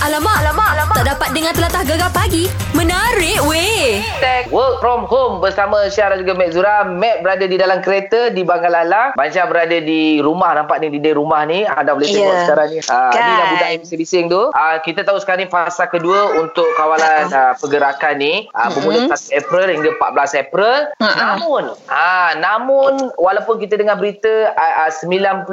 Alamak, alamak, alamak. Tak dapat dengar telatah gegar pagi. Menarik weh. Hashtag work from home bersama Syah dan juga Mek Zura. Mek berada di dalam kereta di Bangalalang. Bansyah berada di rumah. Nampak ni di dia rumah ni. Anda boleh tengok Ya. sekarang ni. Uh, Kan. Ni dah budak yang bising-bising tu. Uh, kita tahu sekarang ni fasa kedua untuk kawalan uh, pergerakan ni. Uh, bermula 1 April hingga 14 April. Mm-mm. Namun, uh, namun walaupun kita dengar berita uh, uh, 97%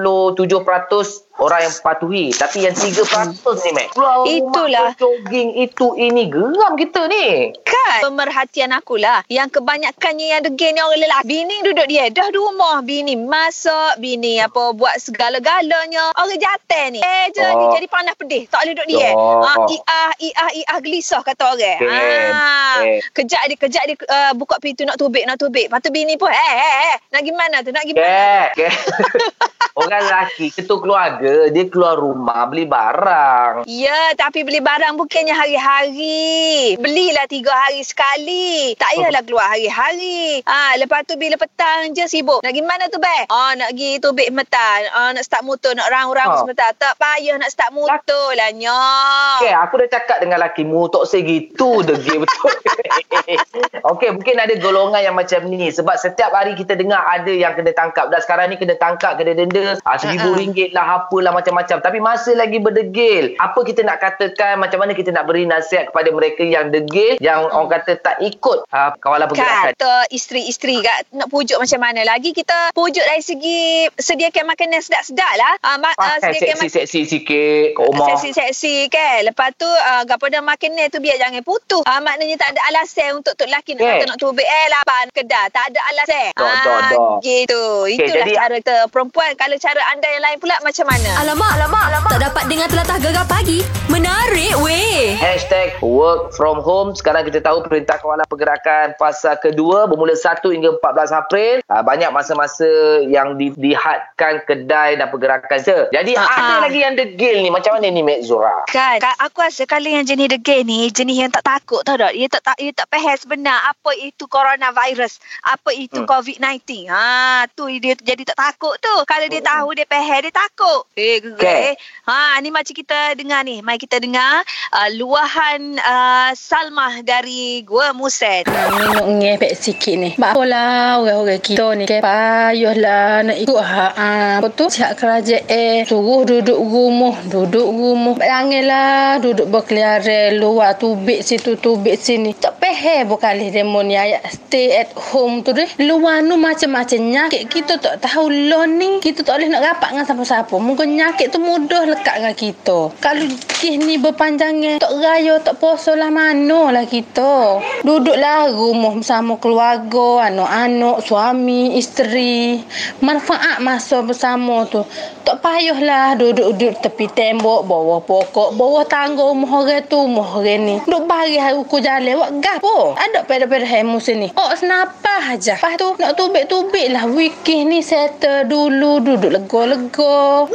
orang yang patuhi. Tapi yang 3% ni Mek. Keluar Itulah. jogging itu ini. Geram kita ni. Kan Pemerhatian akulah Yang kebanyakannya yang degil ni orang lelaki Bini duduk dia Dah di rumah Bini masak Bini apa Buat segala-galanya Orang jatah ni Eh je Oh. jadi panas pedih Tak boleh duduk dia Oh. ha, Iah Iah Iah gelisah kata orang Okey. ha, Okey. Kejap dia Kejap dia uh, Buka pintu nak tubik Nak tubik Lepas tu bini pun Eh eh eh Nak gimana tu Nak gimana Kek, kek. Orang lelaki, ketua keluarga, dia keluar rumah beli barang. Ya, tapi beli barang bukannya hari-hari. Belilah tiga hari sekali. Tak payahlah keluar hari-hari. Ah, lepas tu bila petang je sibuk. Nak pergi mana tu, Bek? Ah, nak pergi tubik metan. Ah, nak start motor, nak rang-rang Ha. sebentar. Tak payah nak start motor lah, nyok. Okey, aku dah cakap dengan lakimu, tak segitu degil betul. Okey, mungkin ada golongan yang macam ni. Sebab setiap hari kita dengar ada yang kena tangkap. Dan sekarang ni kena tangkap, kena denda. Ah, seribu Ha-ha. ringgit lah, apalah macam-macam. Tapi masih lagi berdegil. Apa kita nak katakan, macam mana kita nak beri nasihat kepada mereka yang degil, yang orang kata tak ikut ah, kawalan pergerakan. Kata isteri-isteri kat nak pujuk macam mana lagi kita pujuk dari segi sediakan makanan sedap-sedap lah. Ah, ma- ah, Pakai sediakan seksi-seksi sikit kat rumah. Seksi-seksi kan. Lepas tu uh, gapo dah makan ni tu biar jangan putus. Uh, maknanya tak ada alasan untuk tok lelaki nak Okay. kata nak tubik eh lapan kedai. Tak ada alasan. Dah, dah. gitu. Itulah jadi- cara kita perempuan. Kalau cara anda yang lain pula macam mana? Alamak, alamak, alamak. Tak dapat dengar telatah gegar pagi. Menarik weh. Hashtag work from home. Sekarang kita tahu Perintah Kawalan Pergerakan fasa kedua bermula 1 hingga 14 April. Uh, banyak masa-masa yang di, dihadkan kedai dan pergerakan. Se. Jadi Ah, ada ah. lagi yang degil ni. Macam mana ni Mek Zura? Kan, ka- aku rasa kalau yang jenis degil ni, jenis yang tak takut tau tak? Dia tak, tak, dia tak faham sebenar apa itu coronavirus, apa itu Hmm. COVID-19. Ha, tu dia jadi tak takut tu. Kalau dia Hmm. Tahu, dia faham, dia takut. Eh. Okay. Eh. Ha, ni macam kita dengar ni. Mari kita dengar uh, luahan uh, Salmah dari Gua Musen. Minum ngepek sikit ni. Apa lah orang-orang kita ni ke payahlah nak ikut ha, apa tu siap kerajaan eh suruh duduk rumah duduk rumah janganlah duduk berkeliaran luar tubik situ tubik sini tak pehe berkali demo ni ayat stay at home tu deh luar nu macam-macam nyakit kita tak tahu ni kita tak boleh nak rapat dengan siapa-siapa. Mungkin nyakit tu mudah lekat dengan kita. Kalau kih ni berpanjangan tak raya tak poso lah mana lah kita. Duduklah rumah bersama keluarga anak-anak suami isteri. Manfaat masa bersama tu. Tak payahlah duduk-duduk tepi tembok bawah pokok bawah tangga rumah orang tu rumah orang ni. Duduk bagi hari ukur jalan buat gapo ada pada-pada hari musim ni. Oh senapa aja. Lepas tu nak tubik-tubik lah. Weekend ni settle dulu duduk lega-lega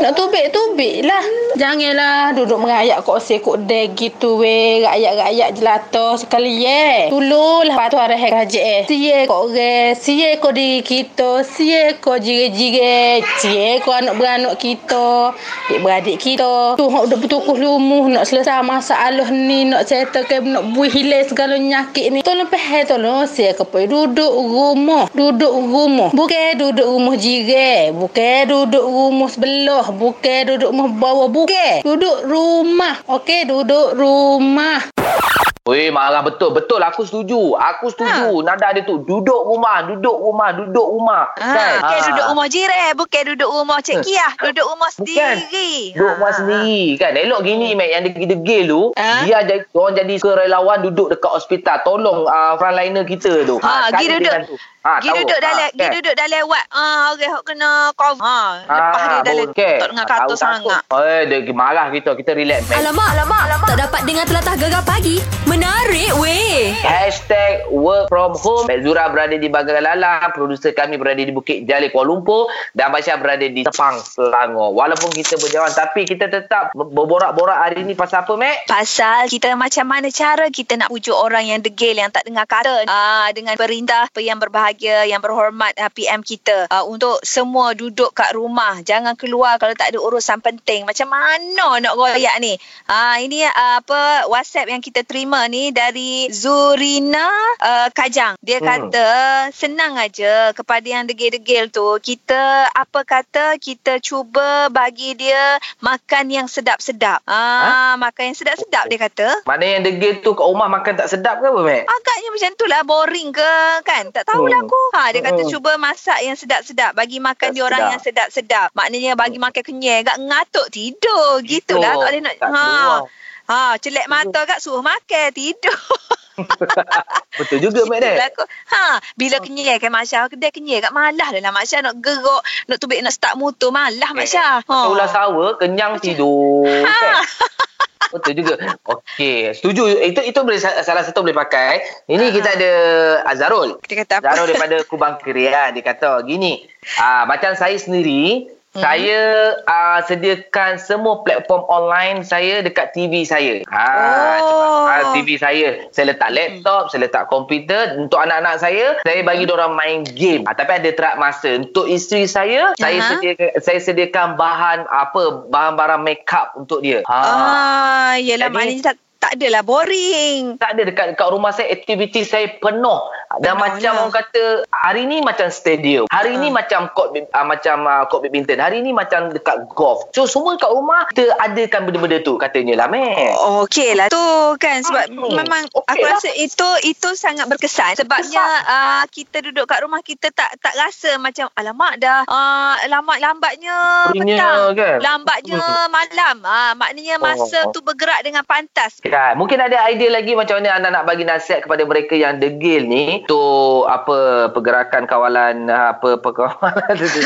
nak tubik-tubik lah. Janganlah duduk merayak kok se kok deg gitu weh. Rakyat-rakyat jelata sekali ye tululah lepas tu arah kerajaan eh. Siye kok re siye kok diri kita siye kok jire-jire siye kok anak-beranak kita adik-beradik kita tu hok duk bertukuh lumuh nak selesai masalah ni nak settle ke nak buih hilang segala nyakit ni. Tolong peh tolong. Siye kok duduk rumah duduk rumah. Bukan duduk rumah jire bukan duduk rumah sebelah bukan duduk rumah bawah bukan duduk rumah. Okey duduk rumah Weh, marah betul. Betul, aku setuju. Aku setuju. Ha. Nada dia tu. Duduk rumah, duduk rumah, duduk rumah. Ha, bukan Ha. duduk rumah jiran, bukan duduk rumah Cik Kiah, duduk rumah Bukan. sendiri. Duduk rumah Ha. sendiri kan. Elok gini Mek yang degil-degil tu. Ha? Dia jadi orang jadi kerelawan duduk dekat hospital. Tolong uh, frontliner kita tu. Ha, sekali gi duduk. Ha, Gi tahu. duduk dalam, Ha, gi kan? duduk dalam wad. Ah, orang hok kena COVID. Ha, lepas dia dalam okey. tak dengar Ah, kata sangat. Eh, dia marah kita. Kita relax Mek. Alamak, alamak, alamak. Tak dapat dengar telatah gegar pagi. Menarik weh. Hashtag work from home. Mek Zura berada di Bangga Lalang. Produser kami berada di Bukit Jalil Kuala Lumpur. Dan Aisyah berada di Sepang, Selangor. Walaupun kita berjauhan. Tapi kita tetap berborak-borak hari ni pasal apa, Mek? Pasal kita macam mana cara kita nak pujuk orang yang degil yang tak dengar kata ah dengan perintah yang berbahagia yang berhormat ah, PM kita ah, untuk semua duduk kat rumah jangan keluar kalau tak ada urusan penting macam mana nak royak ni ah ini apa WhatsApp yang kita terima ni dari Zurina ah, Kajang. Dia Hmm. kata senang aja kepada yang degil-degil tu. Kita apa kata kita cuba bagi dia makan yang sedap-sedap. Ah makan yang sedap-sedap dia kata. Mana yang degil tu kat rumah makan tak sedap ke apa, Mek? Agaknya macam tu lah boring ke kan? Tak tahulah Hmm. aku. Ha dia kata Hmm. cuba masak yang sedap-sedap bagi makan dia orang yang sedap-sedap. maknanya bagi makan kenyal agak ngatuk tidur. gitulah. Tak boleh nak Tak ha. keluar. Ha celek mata kat suruh makan tidur Betul juga, dek. Itulah aku. Ha, bila kenyal kan Mak Syah, kedai kenyal kat malah dah lah Mak Syah nak gerok, nak tubik nak start motor malah Mak Syah. Ha. Ulah sawa, kenyang tidur. Ha. Kan? Betul juga. Okey, setuju. Itu itu boleh salah satu boleh pakai. Ini Ha. kita ada Azarul. Dia kata apa? Azarul daripada Kubang Keria. Dia kata gini. Ah macam saya sendiri, Hmm. saya uh, sediakan semua platform online saya dekat TV saya. Ha, Oh. uh, TV saya. Saya letak laptop, saya letak komputer. Untuk anak-anak saya, saya bagi Hmm. orang main game. Ah, tapi ada terak masa. Untuk isteri saya, saya Aha. sediakan saya sediakan bahan apa bahan-bahan makeup untuk dia. Ha. Ah, yelah Jadi- maknanya tak, tak adalah boring. Tak ada dekat dekat rumah saya aktiviti saya penuh. Dan Penuh macam lah. orang kata hari ni macam stadium. Hari ni Ah. macam court uh, macam uh, court badminton. Hari ni macam dekat golf. So semua kat rumah kita adakan benda-benda tu katanya lah meh. Okey lah tu kan sebab Hmm. memang Okey aku lah. rasa itu itu sangat berkesan sebabnya uh, kita duduk kat rumah kita tak tak rasa macam alamak dah uh, lambat lambatnya petang kan? lambatnya malam ah maknanya masa Oh. tu bergerak dengan pantas Kan, mungkin ada idea lagi macam mana anda nak bagi nasihat kepada mereka yang degil ni untuk apa pergerakan kawalan apa perkawalan tu.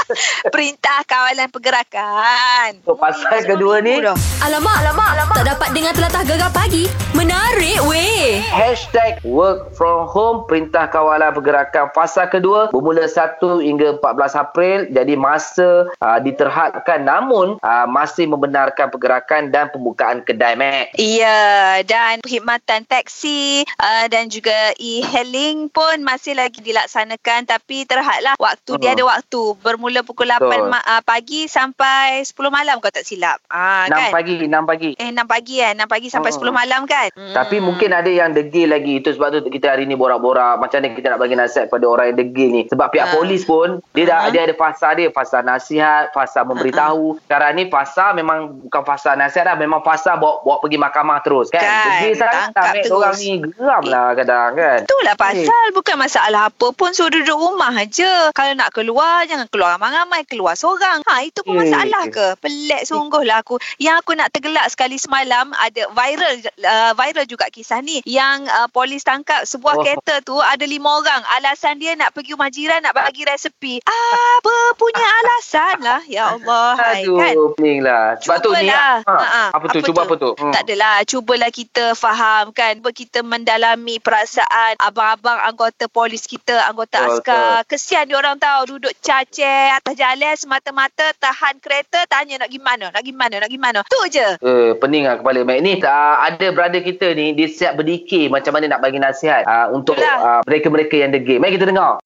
perintah kawalan pergerakan Untuk pasal kedua ni. Alamak, alamak, alamak. Tak dapat dengar telatah gegar pagi. Menarik weh. Hashtag work from home Perintah Kawalan Pergerakan Fasa kedua Bermula 1 hingga 14 April Jadi masa uh, diterhadkan Namun uh, masih membenarkan pergerakan Dan pembukaan kedai Mac Ya, dan perkhidmatan taksi uh, dan juga e-hailing pun masih lagi dilaksanakan tapi terhadlah waktu dia Hmm. ada waktu bermula pukul 8 Betul. ma- uh, pagi sampai 10 malam kau tak silap. Ah 6 kan? pagi 6 pagi Eh 6 pagi kan? 6 pagi sampai Hmm. 10 malam kan? Tapi mungkin ada yang degil lagi Itu sebab tu kita hari ni borak-borak Macam mana kita nak bagi nasihat Kepada orang yang degil ni Sebab pihak Ha. polis pun Dia dah Ha. dia ada fasa dia Fasa nasihat Fasa memberitahu Sekarang ni fasa memang Bukan fasa nasihat dah Memang fasa bawa, bawa pergi mahkamah terus Kan, Kan, sangat tangkap Mek, terus. Orang ni geram lah kadang kan Itulah pasal bukan masalah apa pun suruh duduk rumah aja. Kalau nak keluar jangan keluar ramai-ramai, keluar seorang. Ha itu pun Eh. masalah ke? Pelik sungguh lah aku. Yang aku nak tergelak sekali semalam ada viral uh, viral juga kisah ni yang uh, polis tangkap sebuah Oh. kereta tu ada lima orang. Alasan dia nak pergi rumah jiran nak bagi resepi. Apa punya alasan lah. Ya Allah. hai, Aduh, kan? pening lah. Sebab tu ni. Cubalah. Ha, Ha-ha. apa tu? Cuba apa tu? Hmm. Tak adalah. Cubalah kita faham kan. Cuba kita mendalami perasaan abang-abang anggota polis kita, anggota Betul, askar. Kesian dia orang tahu duduk cacer atas jalan semata-mata tahan kereta tanya nak gimana, nak gimana, nak gimana. Tu je. Eh, pening lah kepala Mek. Ni uh, ada brother kita ni, dia siap berdikir macam mana nak bagi nasihat uh, untuk uh, mereka-mereka yang degil. Mari kita dengar.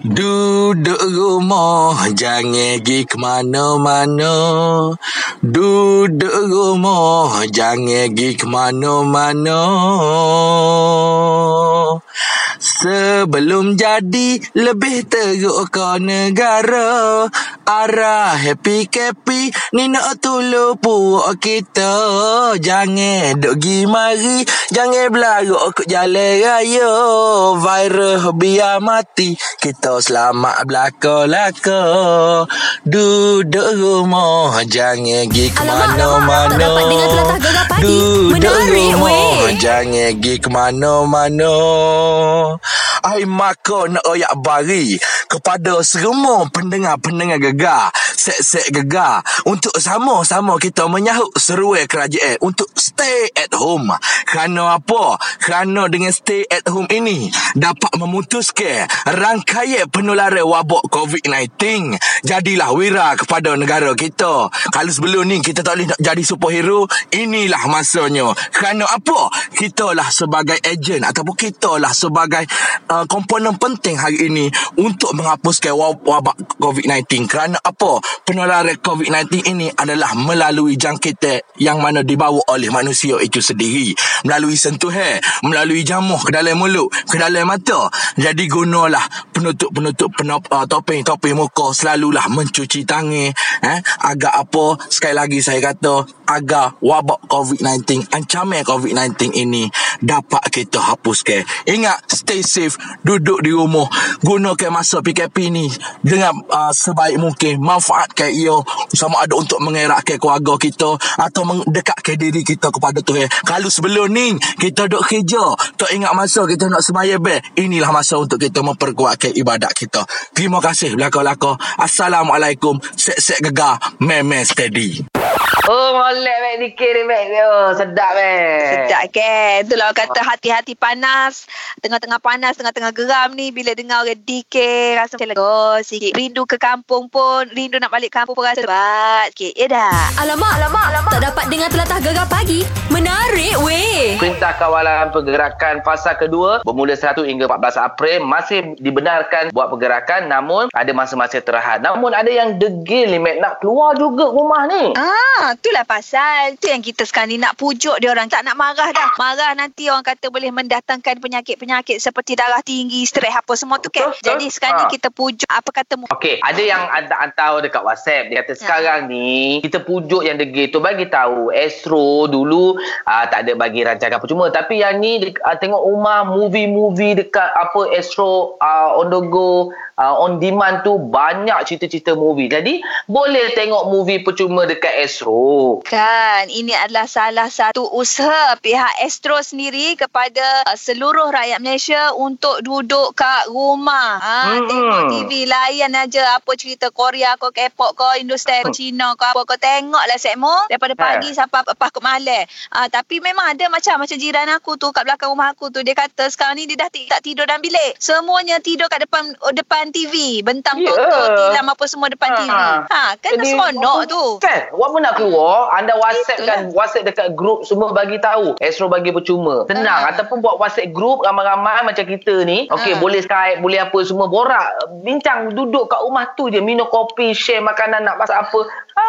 Duduk rumah Jangan pergi ke mana-mana. Duduk rumah Jangan pergi ke mana-mana Sebelum jadi Lebih teruk ke negara Arah happy-happy Ni nak puak kita Jangan duk pergi mari Jangan belaruk ke jalan raya Virus biar mati Kita selamat belaka-laka Duduk rumah Jangan pergi ke mana-mana. Duduk rumah. Jangan pergi ke mana-mana Ai maka nak royak bari Kepada semua pendengar-pendengar gegar Sek-sek gegar Untuk sama-sama kita menyahut seruai kerajaan Untuk stay at home Kerana apa? Kerana dengan stay at home ini Dapat memutuskan Rangkaian penularan wabak COVID-19 Jadilah wira kepada negara kita Kalau sebelum ni kita tak boleh nak jadi superhero Inilah masanya Kerana apa? Kita lah sebagai ejen Ataupun kita lah sebagai uh, komponen penting hari ini Untuk menghapuskan wab- wabak COVID-19 Kerana apa? Penularan COVID-19 ini adalah melalui jangkitan Yang mana dibawa oleh manusia itu sendiri. Melalui sentuhan Melalui jamuh ke dalam mulut Ke dalam mata. Jadi gunalah penutup-penutup penop, uh, topeng-topeng muka Selalulah mencuci tangan eh? Agar apa? Sekali lagi saya kata Agar wabak COVID-19 Ancaman COVID-19 ini Dapat kita hapuskan Ingat stay safe Duduk di rumah Gunakan masa PKP ni Dengan uh, sebaik mungkin Manfaatkan ia Sama ada untuk mengerakkan keluarga kita Atau mendekatkan diri kita kepada Tuhan Kalau sebelum ni Kita duduk kerja Tak ingat masa kita nak semaya bel Inilah masa untuk kita memperkuatkan ibadat kita Terima kasih belakang-belakang Assalamualaikum Sek-sek gegar Meme steady Oh, molek mek dikir ni mek. Oh, sedap mek. Sedap ke? Itulah orang kata hati-hati panas. Tengah-tengah panas, tengah-tengah geram ni. Bila dengar orang DK, rasa macam lega sikit. Rindu ke kampung pun. Rindu nak balik kampung pun rasa lebat sikit. Ya dah. Alamak, alamak. Tak dapat dengar telatah gegar pagi. Menarik weh. Perintah Kawalan Pergerakan fasa kedua bermula 1 hingga 14 April masih dibenarkan buat pergerakan namun ada masa-masa terhad. Namun ada yang degil ni Mek nak keluar juga rumah ni. Ah, itulah pasal. Tu yang kita sekarang ni nak pujuk dia orang. Tak nak marah dah. Marah nanti orang kata boleh mendatangkan penyakit-penyakit seperti darah tinggi, stres apa semua tu kan. Jadi sekarang ni Ah. kita pujuk apa kata mu. Okey, ada yang hantar, hantar dekat WhatsApp. Dia kata sekarang ni kita pujuk yang degil tu bagi tahu Astro dulu uh, tak ada bagi rancangan percuma tapi yang ni uh, tengok rumah movie-movie dekat apa Astro uh, on the go uh, on demand tu banyak cerita-cerita movie. Jadi boleh tengok movie percuma dekat Astro. Kan, ini adalah salah satu usaha pihak Astro sendiri kepada uh, seluruh rakyat Malaysia untuk duduk kat rumah. Ha, Mm-mm. Tengok TV, layan aja apa cerita Korea ke K-pop ke Industri ke Cina ke apa ke. Tengoklah Sekmo daripada pagi sampai apa ke malam. Ha, tapi memang ada macam macam jiran aku tu kat belakang rumah aku tu. Dia kata sekarang ni dia dah ti- tak tidur dalam bilik. Semuanya tidur kat depan oh, depan TV. Bentang yeah. tilam apa semua depan Ha. TV. Ha, kan Jadi, seronok tu. Kan, apa nak keluar, anda WhatsApp kan, WhatsApp dekat grup semua bagi tahu. Astro bagi percuma. Tenang, Ha. ataupun buat WhatsApp grup ramai-ramai macam kita ni. Okey, Ha. boleh Skype, boleh apa semua borak, bincang, duduk kat rumah tu je, minum kopi, share makanan nak masak apa.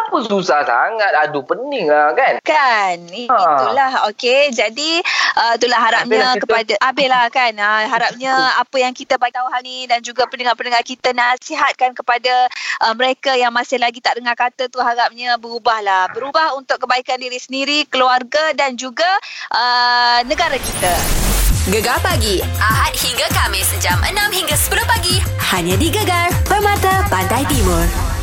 Apa susah sangat. Aduh, pening lah kan. Kan Ha. Itulah Okey Jadi uh, Itulah harapnya Habislah kita. Kepada Habis lah kan uh, Harapnya Apa yang kita bagi tahu hari ni Dan juga pendengar-pendengar kita Nasihatkan kepada uh, Mereka yang masih lagi Tak dengar kata tu Harapnya berubah lah Berubah untuk kebaikan diri sendiri Keluarga Dan juga uh, Negara kita Gegar pagi. Ahad hingga Kamis. Jam 6 hingga 10 pagi. Hanya di Gegar. Permata Pantai Timur.